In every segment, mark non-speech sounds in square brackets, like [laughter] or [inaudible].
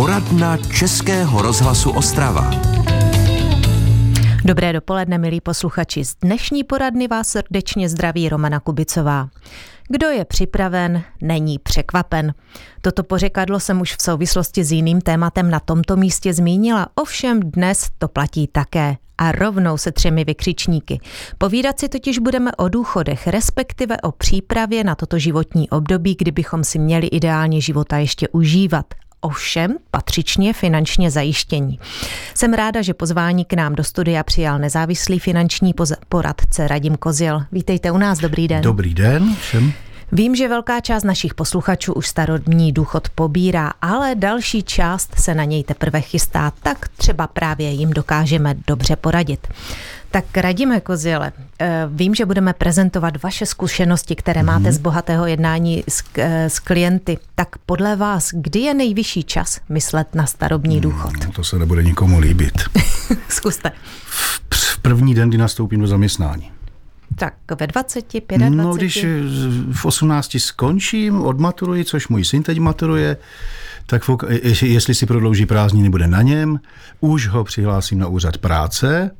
Poradna Českého rozhlasu Ostrava. Dobré dopoledne, milí posluchači. Z dnešní poradny vás srdečně zdraví Romana Kubicová. Kdo je připraven, není překvapen. Toto pořekadlo jsem už v souvislosti s jiným tématem na tomto místě zmínila, ovšem dnes to platí také. A rovnou se třemi vykřičníky. Povídat si totiž budeme o důchodech, respektive o přípravě na toto životní období, kdybychom si měli ideálně života ještě užívat ovšem patřičně finančně zajištění. Jsem ráda, že pozvání k nám do studia přijal nezávislý finanční poradce Radim Kozil. Vítejte u nás, dobrý den. Dobrý den všem. Vím, že velká část našich posluchačů už starodní důchod pobírá, ale další část se na něj teprve chystá, tak třeba právě jim dokážeme dobře poradit. Tak radíme, Kozile, eh, vím, že budeme prezentovat vaše zkušenosti, které máte mhm. z bohatého jednání s, eh, s klienty. Tak podle vás, kdy je nejvyšší čas myslet na starobní hmm, důchod? No, to se nebude nikomu líbit. [laughs] Zkuste. V, v první den, kdy nastoupím do zaměstnání. Tak ve 20, 25? No, když v 18 skončím, odmaturuji, což můj syn teď maturuje, tak jestli si prodlouží prázdniny, bude na něm. Už ho přihlásím na úřad práce,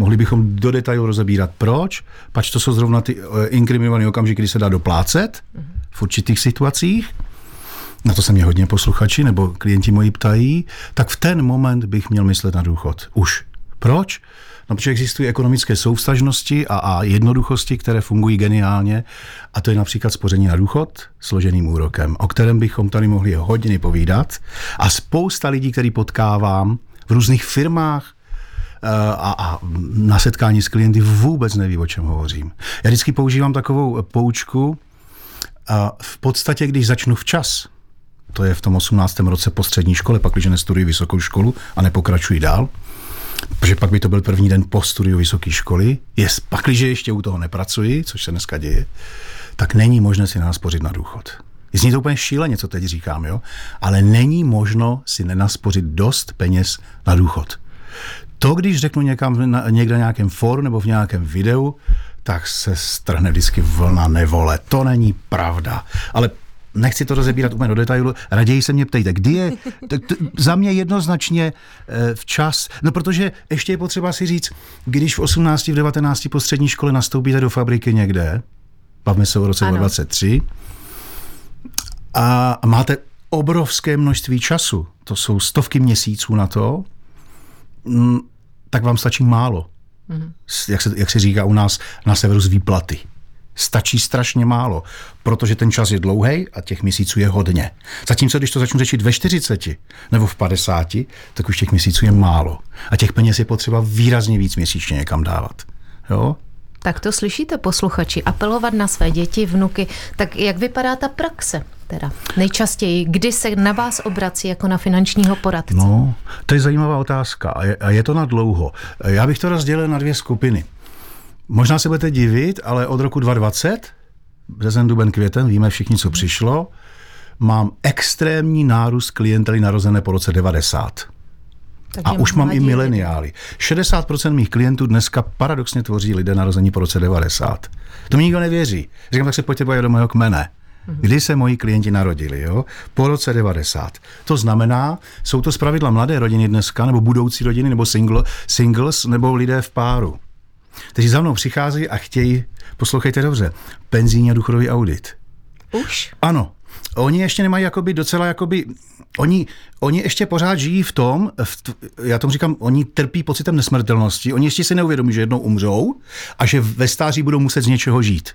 Mohli bychom do detailu rozebírat proč, pač to jsou zrovna ty eh, inkriminované okamžiky, kdy se dá doplácet v určitých situacích, na to se mě hodně posluchači nebo klienti moji ptají, tak v ten moment bych měl myslet na důchod. Už. Proč? No, protože existují ekonomické souvstažnosti a, a jednoduchosti, které fungují geniálně, a to je například spoření na důchod složeným úrokem, o kterém bychom tady mohli hodiny povídat. A spousta lidí, který potkávám v různých firmách, a, a na setkání s klienty vůbec neví, o čem hovořím. Já vždycky používám takovou poučku a v podstatě, když začnu včas, to je v tom 18. roce po střední škole, pak když nestuduji vysokou školu a nepokračuji dál, protože pak by to byl první den po studiu vysoké školy, je, pak, když ještě u toho nepracuji, což se dneska děje, tak není možné si náspořit na důchod. Zní to úplně šíleně, co teď říkám, jo? Ale není možno si nenaspořit dost peněz na důchod. To, když řeknu někam, na, někde na nějakém fóru nebo v nějakém videu, tak se strhne vždycky vlna nevole. To není pravda. Ale nechci to rozebírat úplně do detailu, raději se mě ptejte, kdy je t- t- za mě jednoznačně e, včas, no protože ještě je potřeba si říct, když v 18, v 19 po střední škole nastoupíte do fabriky někde, bavme se o roce 2023, a máte obrovské množství času, to jsou stovky měsíců na to, mm, tak vám stačí málo. Mm-hmm. Jak, se, jak se říká u nás na severu z výplaty. Stačí strašně málo, protože ten čas je dlouhý a těch měsíců je hodně. Zatímco, když to začnu řečit ve 40 nebo v 50, tak už těch měsíců je málo. A těch peněz je potřeba výrazně víc měsíčně někam dávat. Jo? Tak to slyšíte, posluchači, apelovat na své děti, vnuky. Tak jak vypadá ta praxe? Teda nejčastěji, kdy se na vás obrací jako na finančního poradce? No, to je zajímavá otázka a je, a je to na dlouho. Já bych to rozdělil na dvě skupiny. Možná se budete divit, ale od roku 2020, březen, duben, květen, víme všichni, co přišlo, mám extrémní nárůst klientely narozené po roce 90. Takže a už mám i mileniály. 60% mých klientů dneska paradoxně tvoří lidé narození po roce 90. To mi nikdo nevěří. Říkám, tak se pojďte do mého kmene. Mhm. Kdy se moji klienti narodili, jo? Po roce 90. To znamená, jsou to zpravidla mladé rodiny dneska, nebo budoucí rodiny, nebo single, singles, nebo lidé v páru, kteří za mnou přichází a chtějí, poslouchejte dobře, penzijní a důchodový audit. Už? Ano, oni ještě nemají jakoby docela jakoby, oni, oni ještě pořád žijí v tom, v, já tomu říkám, oni trpí pocitem nesmrtelnosti, oni ještě si neuvědomí, že jednou umřou a že ve stáří budou muset z něčeho žít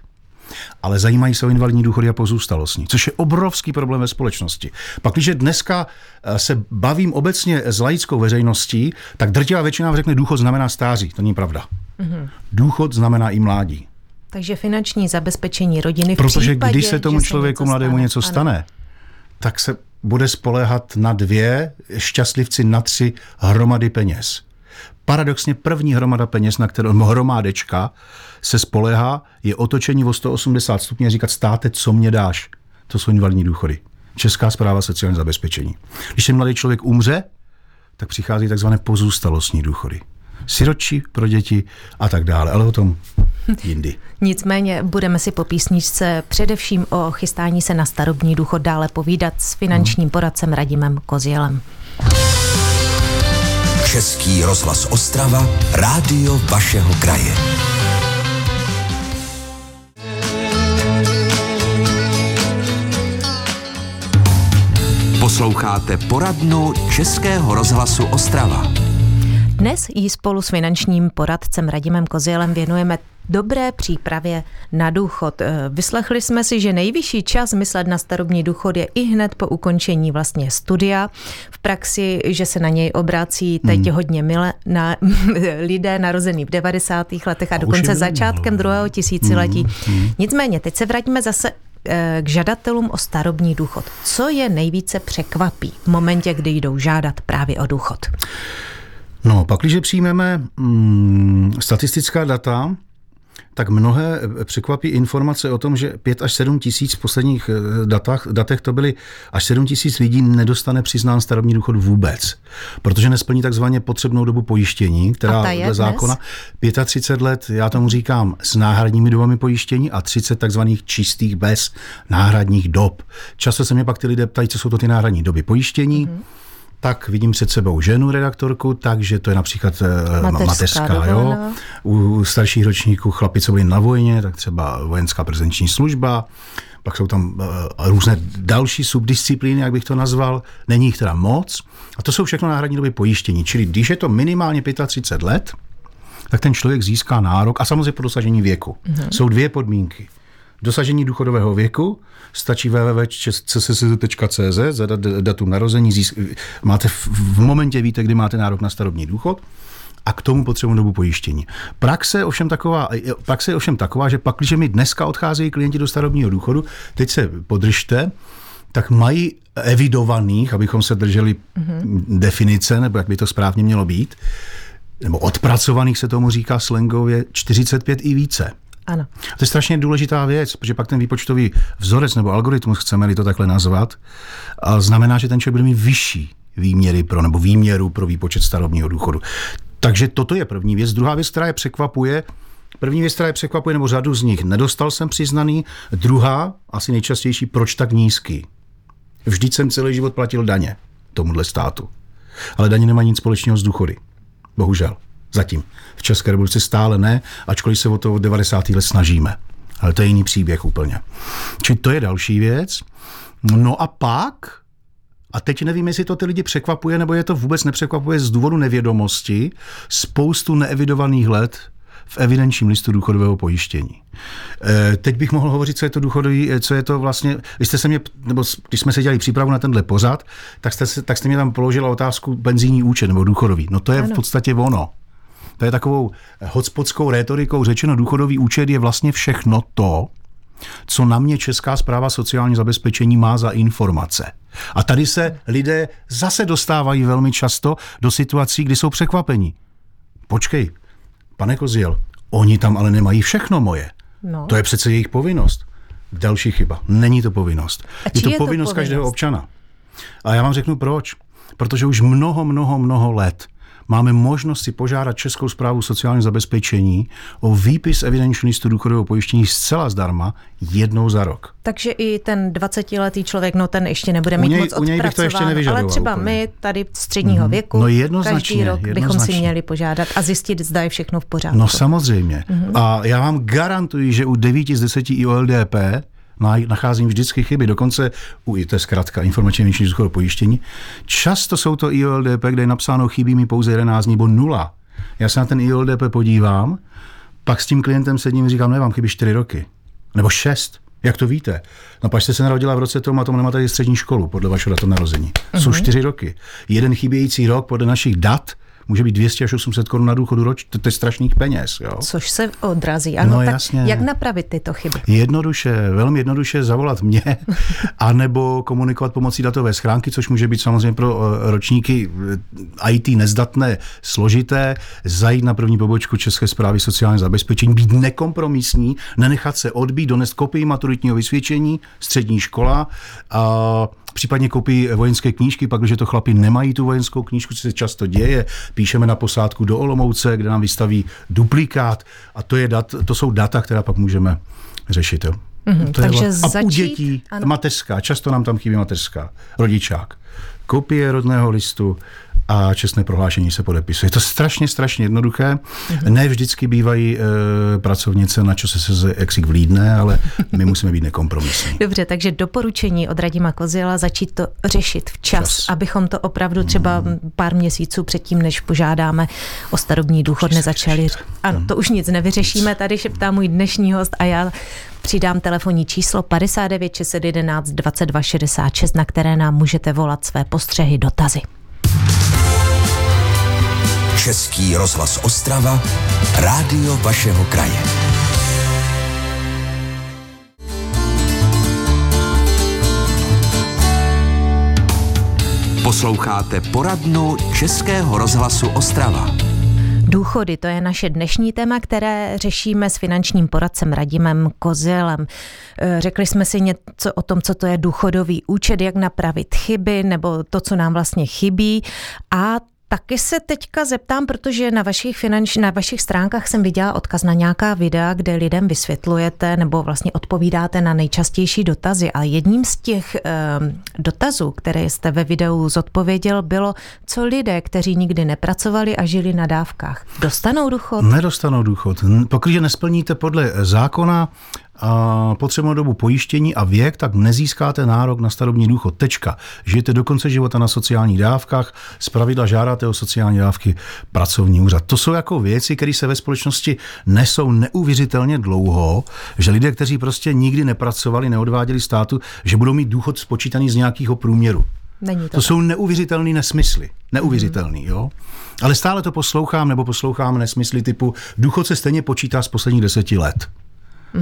ale zajímají se o invalidní důchody a pozůstalostní, což je obrovský problém ve společnosti. Pak, když dneska eh, se bavím obecně s laickou veřejností, tak drtivá většina řekne, důchod znamená stáří. To není pravda. Mm-hmm. Důchod znamená i mládí. Takže finanční zabezpečení rodiny v Protože případě, když se tomu člověku něco mladému stane, něco stane, ano. tak se bude spoléhat na dvě, šťastlivci na tři hromady peněz. Paradoxně první hromada peněz, na kterou hromádečka se spolehá, je otočení o 180 stupňů a říkat státe, co mě dáš. To jsou invalidní důchody. Česká zpráva sociální zabezpečení. Když ten mladý člověk umře, tak přichází takzvané pozůstalostní důchody. Siročí pro děti a tak dále, ale o tom jindy. Nicméně budeme si po písničce především o chystání se na starobní důchod dále povídat s finančním poradcem Radimem Kozělem. Český rozhlas Ostrava, rádio vašeho kraje. Posloucháte poradnu Českého rozhlasu Ostrava. Dnes jí spolu s finančním poradcem Radimem Kozielem věnujeme dobré přípravě na důchod. Eh, vyslechli jsme si, že nejvyšší čas myslet na starobní důchod je i hned po ukončení vlastně studia. V praxi, že se na něj obrácí teď hmm. hodně mile, na, [laughs] lidé narozený v 90. letech a, a dokonce začátkem druhého tisíciletí. Hmm. Hmm. Nicméně, teď se vrátíme zase eh, k žadatelům o starobní důchod. Co je nejvíce překvapí v momentě, kdy jdou žádat právě o důchod? No, pak, když přijmeme mm, statistická data, tak mnohé překvapí informace o tom, že 5 až 7 tisíc v posledních eh, datách, datech to byly až 7 tisíc lidí nedostane přiznán starobní důchod vůbec, protože nesplní takzvaně potřebnou dobu pojištění, která je dle zákona 35 let, já tomu říkám, s náhradními dobami pojištění a 30 takzvaných čistých bez náhradních dob. Často se mě pak ty lidé ptají, co jsou to ty náhradní doby pojištění. Mm-hmm tak vidím před sebou ženu redaktorku, takže to je například eh, mateřská, mateřská jo. U starších ročníků chlapi, co byli na vojně, tak třeba vojenská prezenční služba, pak jsou tam uh, různé další subdisciplíny, jak bych to nazval, není jich teda moc. A to jsou všechno náhradní doby pojištění, čili když je to minimálně 35 let, tak ten člověk získá nárok a samozřejmě po dosažení věku. Mm-hmm. Jsou dvě podmínky. Dosažení důchodového věku stačí www.css.cz, zadat datum narození, máte v momentě víte, kdy máte nárok na starobní důchod a k tomu potřebuji dobu pojištění. Praxe, ovšem taková, praxe je ovšem taková, že pak, když mi dneska odcházejí klienti do starobního důchodu, teď se podržte, tak mají evidovaných, abychom se drželi mm-hmm. definice, nebo jak by to správně mělo být, nebo odpracovaných se tomu říká slangově 45 i více. Ano. To je strašně důležitá věc, protože pak ten výpočtový vzorec nebo algoritmus, chceme-li to takhle nazvat, a znamená, že ten člověk bude mít vyšší výměry pro, nebo výměru pro výpočet starobního důchodu. Takže toto je první věc. Druhá věc, která je překvapuje, První věc, která je překvapuje, nebo řadu z nich nedostal jsem přiznaný. Druhá, asi nejčastější, proč tak nízký? Vždyť jsem celý život platil daně tomuhle státu. Ale daně nemají nic společného s důchody. Bohužel. Zatím. V České republice stále ne, ačkoliv se o to od 90. let snažíme. Ale to je jiný příběh úplně. Čili to je další věc. No a pak, a teď nevím, jestli to ty lidi překvapuje, nebo je to vůbec nepřekvapuje z důvodu nevědomosti, spoustu neevidovaných let v evidenčním listu důchodového pojištění. E, teď bych mohl hovořit, co je to důchodový, co je to vlastně, vy jste se mě, nebo když jsme se dělali přípravu na tenhle pořad, tak jste, tak jste mě tam položila otázku benzínní účet nebo důchodový. No to je ano. v podstatě ono. To je takovou hotspotskou rétorikou řečeno, důchodový účet je vlastně všechno to, co na mě Česká zpráva sociální zabezpečení má za informace. A tady se lidé zase dostávají velmi často do situací, kdy jsou překvapení. Počkej, pane Koziel, oni tam ale nemají všechno moje. No. To je přece jejich povinnost. Další chyba. Není to povinnost. Je to, je to povinnost povinnost každého občana. A já vám řeknu proč. Protože už mnoho, mnoho, mnoho let máme možnost si požádat Českou zprávu sociálního zabezpečení o výpis evidenční listu důchodového pojištění zcela zdarma jednou za rok. Takže i ten 20-letý člověk, no ten ještě nebude mít u něj, moc odpracováno, ale třeba úplně. my tady středního mm-hmm. věku, no jednoznačně, každý rok jednoznačně. bychom si měli požádat a zjistit, zda je všechno v pořádku. No samozřejmě. Mm-hmm. A já vám garantuji, že u 9 z 10 IOLDP nacházím vždycky chyby, dokonce u, to je zkrátka většiní důchodového pojištění. Často jsou to IOLDP, kde je napsáno chybí mi pouze 11 nebo 0. Já se na ten IOLDP podívám, pak s tím klientem sedím a říkám, ne, vám chybí 4 roky. Nebo 6. Jak to víte? No pak jste se narodila v roce tom a tom nemáte střední školu podle vašeho data narození. Uh-huh. Jsou mhm. čtyři roky. Jeden chybějící rok podle našich dat může být 200 až 800 korun na důchodu roč, to, to je strašných peněz. Jo. Což se odrazí. Ano, no, tak jasně. jak napravit tyto chyby? Jednoduše, velmi jednoduše zavolat mě, [laughs] anebo komunikovat pomocí datové schránky, což může být samozřejmě pro eh, ročníky eh, IT nezdatné, složité, zajít na první pobočku České zprávy sociální zabezpečení, být nekompromisní, nenechat se odbít, donést kopii maturitního vysvědčení, střední škola a případně koupí vojenské knížky, pak, když to chlapi nemají tu vojenskou knížku, co se často děje, píšeme na posádku do Olomouce, kde nám vystaví duplikát a to, je dat, to jsou data, která pak můžeme řešit. Jo. Mm-hmm, to takže je, začít, a u dětí ano. mateřská, často nám tam chybí mateřská, rodičák. Kopie rodného listu a čestné prohlášení se podepisuje. Je to strašně, strašně jednoduché. Mm-hmm. Ne vždycky bývají e, pracovnice, na čo se se exik vlídne, ale my [laughs] musíme být nekompromisní. Dobře, takže doporučení od Radima Kozila začít to řešit včas, Čas. abychom to opravdu třeba mm. pár měsíců předtím, než požádáme o starobní důchod, nezačali. Ano, to už nic nevyřešíme, tady šeptá můj dnešní host a já přidám telefonní číslo 59 611 22 66, na které nám můžete volat své postřehy, dotazy. Český rozhlas Ostrava, rádio vašeho kraje. Posloucháte poradnu Českého rozhlasu Ostrava. Důchody, to je naše dnešní téma, které řešíme s finančním poradcem Radimem Kozilem. Eh, řekli jsme si něco o tom, co to je důchodový účet, jak napravit chyby nebo to, co nám vlastně chybí a Taky se teďka zeptám, protože na vašich, finanč, na vašich stránkách jsem viděla odkaz na nějaká videa, kde lidem vysvětlujete nebo vlastně odpovídáte na nejčastější dotazy. A jedním z těch e, dotazů, které jste ve videu zodpověděl, bylo, co lidé, kteří nikdy nepracovali a žili na dávkách, dostanou důchod? Nedostanou důchod. Pokud nesplníte podle zákona a potřebnou dobu pojištění a věk, tak nezískáte nárok na starobní důchod. Tečka. Žijete do konce života na sociálních dávkách, z pravidla žádáte o sociální dávky pracovní úřad. To jsou jako věci, které se ve společnosti nesou neuvěřitelně dlouho, že lidé, kteří prostě nikdy nepracovali, neodváděli státu, že budou mít důchod spočítaný z nějakého průměru. Není to, to jsou neuvěřitelné nesmysly. Neuvěřitelný, mm. jo. Ale stále to poslouchám, nebo poslouchám nesmysly typu důchod se stejně počítá z posledních deseti let.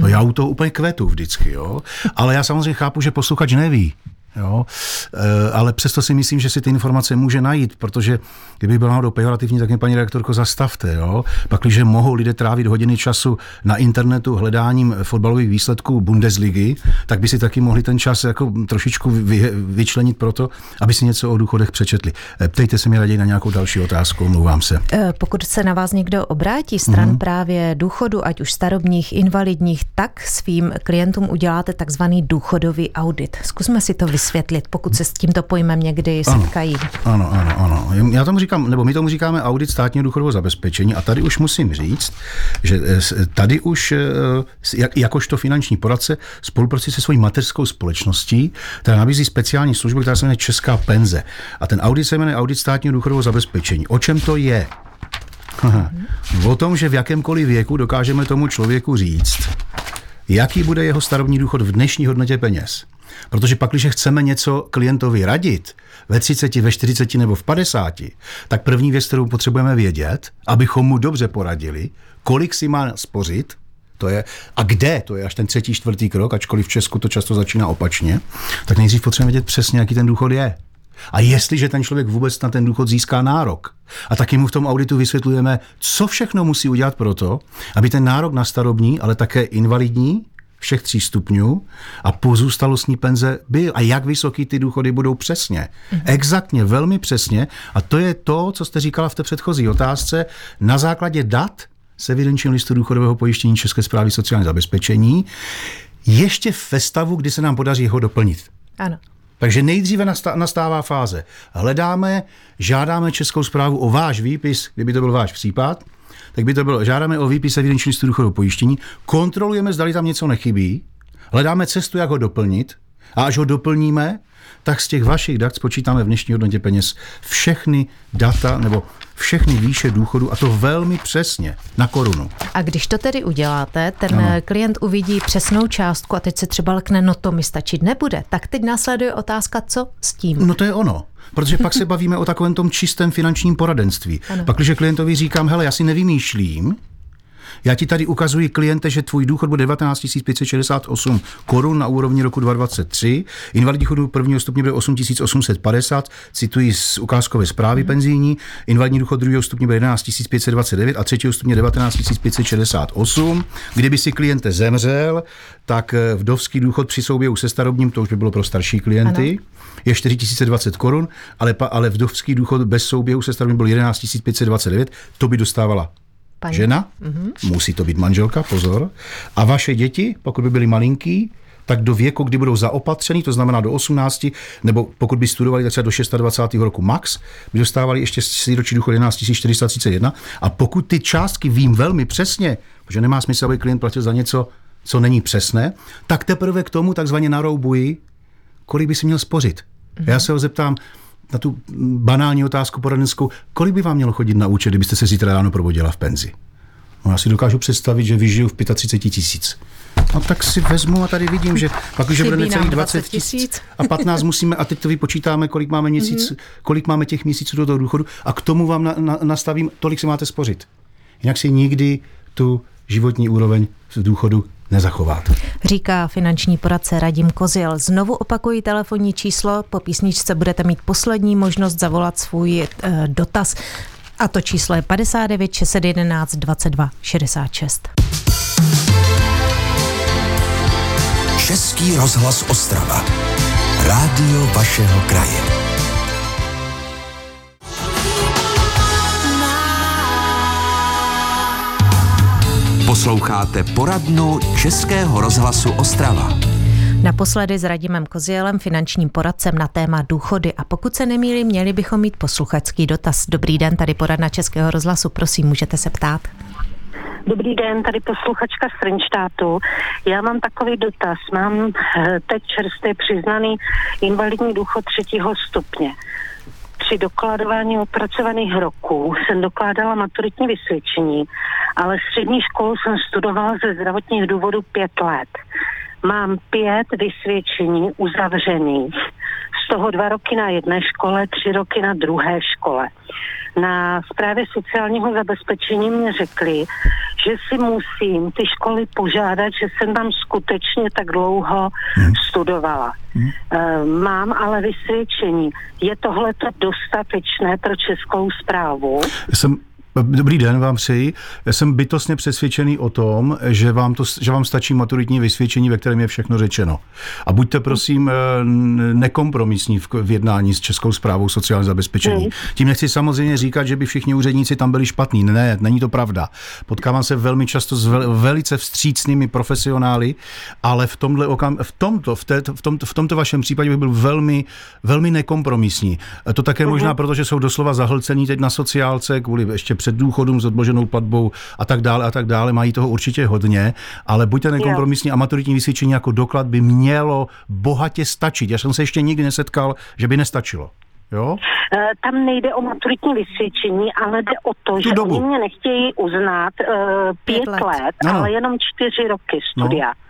No já u toho úplně kvetu vždycky, jo. Ale já samozřejmě chápu, že posluchač neví, Jo? E, ale přesto si myslím, že si ty informace může najít, protože kdyby byla náhodou pejorativní, tak mě paní redaktorko zastavte. Jo? Pak, když mohou lidé trávit hodiny času na internetu hledáním fotbalových výsledků Bundesligy, tak by si taky mohli ten čas jako trošičku vy, vyčlenit pro to, aby si něco o důchodech přečetli. E, ptejte se mi raději na nějakou další otázku, omlouvám se. E, pokud se na vás někdo obrátí stran mm-hmm. právě důchodu, ať už starobních, invalidních, tak svým klientům uděláte takzvaný důchodový audit. Zkusme si to vysvětlit vysvětlit, pokud se s tímto pojmem někdy setkají. Ano, ano, ano. Já tomu říkám, nebo my tomu říkáme audit státního důchodového zabezpečení a tady už musím říct, že eh, tady už eh, jak, jakožto finanční poradce spolupracuji se svojí mateřskou společností, která nabízí speciální službu, která se jmenuje Česká penze. A ten audit se jmenuje audit státního důchodového zabezpečení. O čem to je? Aha. [laughs] O tom, že v jakémkoliv věku dokážeme tomu člověku říct, jaký bude jeho starobní důchod v dnešní hodnotě peněz. Protože pak, když chceme něco klientovi radit ve 30, ve 40 nebo v 50, tak první věc, kterou potřebujeme vědět, abychom mu dobře poradili, kolik si má spořit, to je, a kde, to je až ten třetí, čtvrtý krok, ačkoliv v Česku to často začíná opačně, tak nejdřív potřebujeme vědět přesně, jaký ten důchod je. A jestliže ten člověk vůbec na ten důchod získá nárok. A taky mu v tom auditu vysvětlujeme, co všechno musí udělat pro to, aby ten nárok na starobní, ale také invalidní všech tří stupňů a pozůstalostní penze byl. A jak vysoký ty důchody budou přesně. Mm-hmm. Exaktně, velmi přesně. A to je to, co jste říkala v té předchozí otázce. Na základě dat se evidenčním listu důchodového pojištění České zprávy sociální zabezpečení, ještě ve stavu, kdy se nám podaří ho doplnit. Ano. Takže nejdříve nastává fáze. Hledáme, žádáme Českou zprávu o váš výpis, kdyby to byl váš případ, tak by to bylo, žádáme o výpis evidenční listu důchodu pojištění, kontrolujeme, zda tam něco nechybí, hledáme cestu, jak ho doplnit a až ho doplníme, tak z těch vašich dat spočítáme v dnešní hodnotě peněz všechny data nebo všechny výše důchodu a to velmi přesně na korunu. A když to tedy uděláte, ten ano. klient uvidí přesnou částku a teď se třeba lekne, no to mi stačit nebude. Tak teď následuje otázka, co s tím? No to je ono. Protože pak se bavíme o takovém tom čistém finančním poradenství. Ano. Pak, když klientovi říkám, hele, já si nevymýšlím, já ti tady ukazuji kliente, že tvůj důchod bude 19 568 korun na úrovni roku 2023, invalidní důchod prvního stupně bude 8 850, cituji z ukázkové zprávy hmm. penzijní, invalidní důchod druhého stupně bude 11 529 a třetího stupně 19 568. Kdyby si kliente zemřel, tak eh, vdovský důchod při souběhu se starobním, to už by bylo pro starší klienty, ano je 4020 korun, ale, ale vdovský důchod bez souběhu se starobním byl 11 529, to by dostávala Paní. žena, mm-hmm. musí to být manželka, pozor. A vaše děti, pokud by byly malinký, tak do věku, kdy budou zaopatření, to znamená do 18, nebo pokud by studovali tak třeba do 26. roku max, by dostávali ještě síročí důchod 11 431. A pokud ty částky vím velmi přesně, protože nemá smysl, aby klient platil za něco, co není přesné, tak teprve k tomu takzvaně naroubuji, kolik by si měl spořit. Mm-hmm. Já se ho zeptám, na tu banální otázku poradenskou, kolik by vám mělo chodit na účet, kdybyste se zítra ráno probudila v penzi? No já si dokážu představit, že vyžiju v 35 tisíc. No tak si vezmu a tady vidím, že pak už bude necelých 20 tisíc a 15 musíme, a teď to vypočítáme, kolik máme měsíc, mm-hmm. kolik máme těch měsíců do toho důchodu a k tomu vám na, na, nastavím, tolik si máte spořit. Jinak si nikdy tu životní úroveň v důchodu nezachovat. Říká finanční poradce Radim Kozil. Znovu opakuji telefonní číslo, po písničce budete mít poslední možnost zavolat svůj e, dotaz a to číslo je 59 611 22 66. Český rozhlas Ostrava. Rádio vašeho kraje. Posloucháte poradnu Českého rozhlasu Ostrava. Naposledy s Radimem Kozielem, finančním poradcem na téma důchody. A pokud se nemýlím, měli bychom mít posluchačský dotaz. Dobrý den, tady poradna Českého rozhlasu. Prosím, můžete se ptát. Dobrý den, tady posluchačka z Frenštátu. Já mám takový dotaz. Mám eh, teď čerstvě přiznaný invalidní důchod třetího stupně při dokladování odpracovaných roků jsem dokládala maturitní vysvědčení, ale střední školu jsem studovala ze zdravotních důvodů pět let. Mám pět vysvědčení uzavřených, z toho dva roky na jedné škole, tři roky na druhé škole. Na zprávě sociálního zabezpečení mě řekli, že si musím ty školy požádat, že jsem tam skutečně tak dlouho hmm. studovala. Hmm. Uh, mám ale vysvědčení. Je tohle dostatečné pro českou zprávu? Jsem Dobrý den vám přeji. Já jsem bytostně přesvědčený o tom, že vám, to, že vám stačí maturitní vysvědčení, ve kterém je všechno řečeno. A buďte prosím eh, nekompromisní v jednání s Českou zprávou sociální zabezpečení. Tím nechci samozřejmě říkat, že by všichni úředníci tam byli špatní. Ne, není to pravda. Potkávám se velmi často s velice vstřícnými profesionály, ale v tomhle okam, v tomto, v, té, v, tom, v tomto vašem případě bych byl velmi, velmi nekompromisní. To také možná proto, že jsou doslova zahlcení teď na sociálce kvůli ještě před důchodům s odloženou platbou a tak dále a tak dále. Mají toho určitě hodně, ale buďte nekompromisní a maturitní vysvědčení jako doklad by mělo bohatě stačit. Já jsem se ještě nikdy nesetkal, že by nestačilo. Jo? E, tam nejde o maturitní vysvědčení, ale jde o to, tu že dobu. oni mě nechtějí uznat uh, pět, pět let, let no. ale jenom čtyři roky studia. No.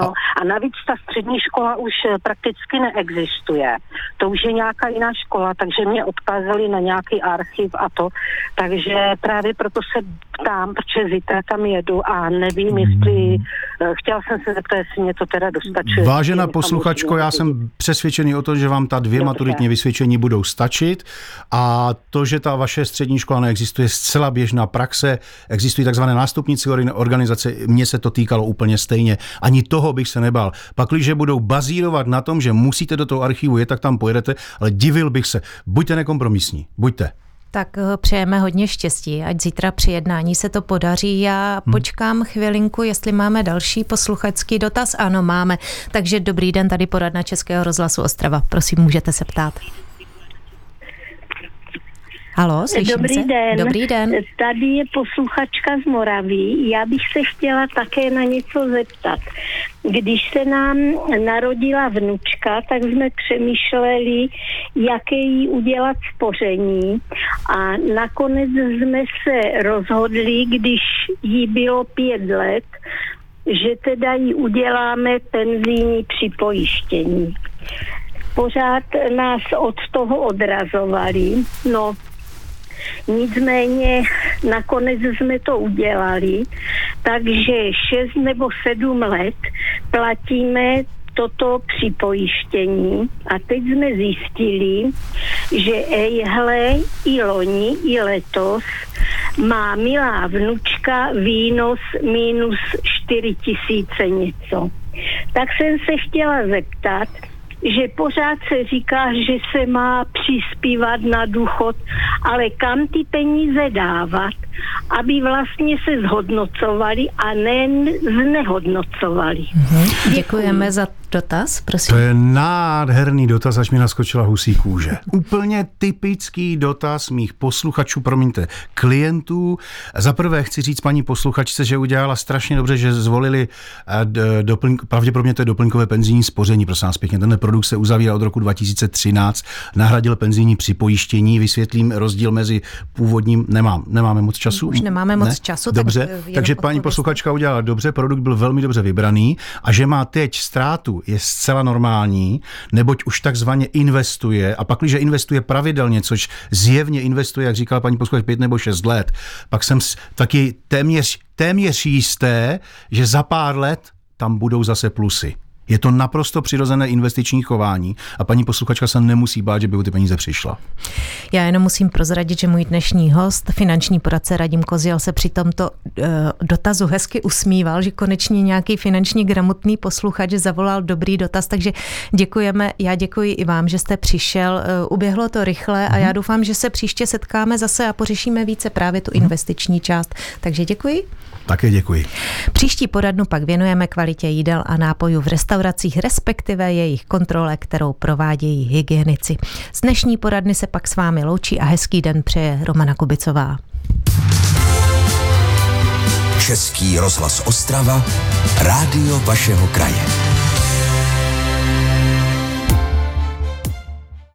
No a navíc ta střední škola už eh, prakticky neexistuje. To už je nějaká jiná škola, takže mě odkázali na nějaký archiv a to. Takže právě proto se ptám, protože zítra tam jedu a nevím, jestli... Eh, chtěla jsem se zeptat, jestli mě to teda dostačuje. Vážená posluchačko, já jsem přesvědčený o tom, že vám ta dvě Dobře. maturitní vysvědčení budou stačit a to, že ta vaše střední škola neexistuje, je zcela běžná praxe. Existují takzvané nástupnice organizace, mně se to týkalo úplně stejně. Ani toho toho bych se nebál. Pakliže budou bazírovat na tom, že musíte do toho archivu je, tak tam pojedete, ale divil bych se. Buďte nekompromisní, buďte. Tak eh, přejeme hodně štěstí, ať zítra při jednání se to podaří. Já hmm. počkám chvilinku, jestli máme další posluchačský dotaz. Ano, máme. Takže dobrý den, tady poradna Českého rozhlasu Ostrava. Prosím, můžete se ptát. Halo, slyším Dobrý se? den. Dobrý den. Tady je posluchačka z Moraví. Já bych se chtěla také na něco zeptat. Když se nám narodila vnučka, tak jsme přemýšleli, jaké jí udělat spoření a nakonec jsme se rozhodli, když jí bylo pět let, že teda jí uděláme penzijní připojištění pořád nás od toho odrazovali. No, Nicméně nakonec jsme to udělali, takže 6 nebo 7 let platíme toto připojištění a teď jsme zjistili, že ejhle i loni, i letos má milá vnučka výnos minus 4 tisíce něco. Tak jsem se chtěla zeptat, že pořád se říká, že se má přispívat na důchod, ale kam ty peníze dávat aby vlastně se zhodnocovali a ne znehodnocovali. Mm-hmm. Děkujeme za dotaz, prosím. To je nádherný dotaz, až mi naskočila husí kůže. Úplně typický dotaz mých posluchačů, promiňte, klientů. Za prvé chci říct paní posluchačce, že udělala strašně dobře, že zvolili eh, doplňk, pravděpodobně to je doplňkové penzijní spoření, prosím vás pěkně. Tenhle produkt se uzavírá od roku 2013, nahradil penzijní připojištění, vysvětlím rozdíl mezi původním, nemám, nemáme moc času. Už nemáme moc ne? času. Dobře, tak takže paní posluchačka udělala dobře, produkt byl velmi dobře vybraný a že má teď ztrátu je zcela normální, neboť už takzvaně investuje a pak, když investuje pravidelně, což zjevně investuje, jak říkala paní posluchač, pět nebo šest let, pak jsem taky téměř, téměř jisté, že za pár let tam budou zase plusy. Je to naprosto přirozené investiční chování a paní posluchačka se nemusí bát, že by o ty peníze přišla. Já jenom musím prozradit, že můj dnešní host, finanční poradce Radim Koziel, se při tomto uh, dotazu hezky usmíval, že konečně nějaký finanční gramotný posluchač zavolal dobrý dotaz, takže děkujeme. Já děkuji i vám, že jste přišel. Uh, uběhlo to rychle a já mhm. doufám, že se příště setkáme zase a pořešíme více právě tu mhm. investiční část. Takže děkuji. Také děkuji. Příští poradnu pak věnujeme kvalitě jídel a nápojů v restauracích, respektive jejich kontrole, kterou provádějí hygienici. Z dnešní poradny se pak s vámi loučí a hezký den přeje Romana Kubicová. Český rozhlas Ostrava, rádio vašeho kraje.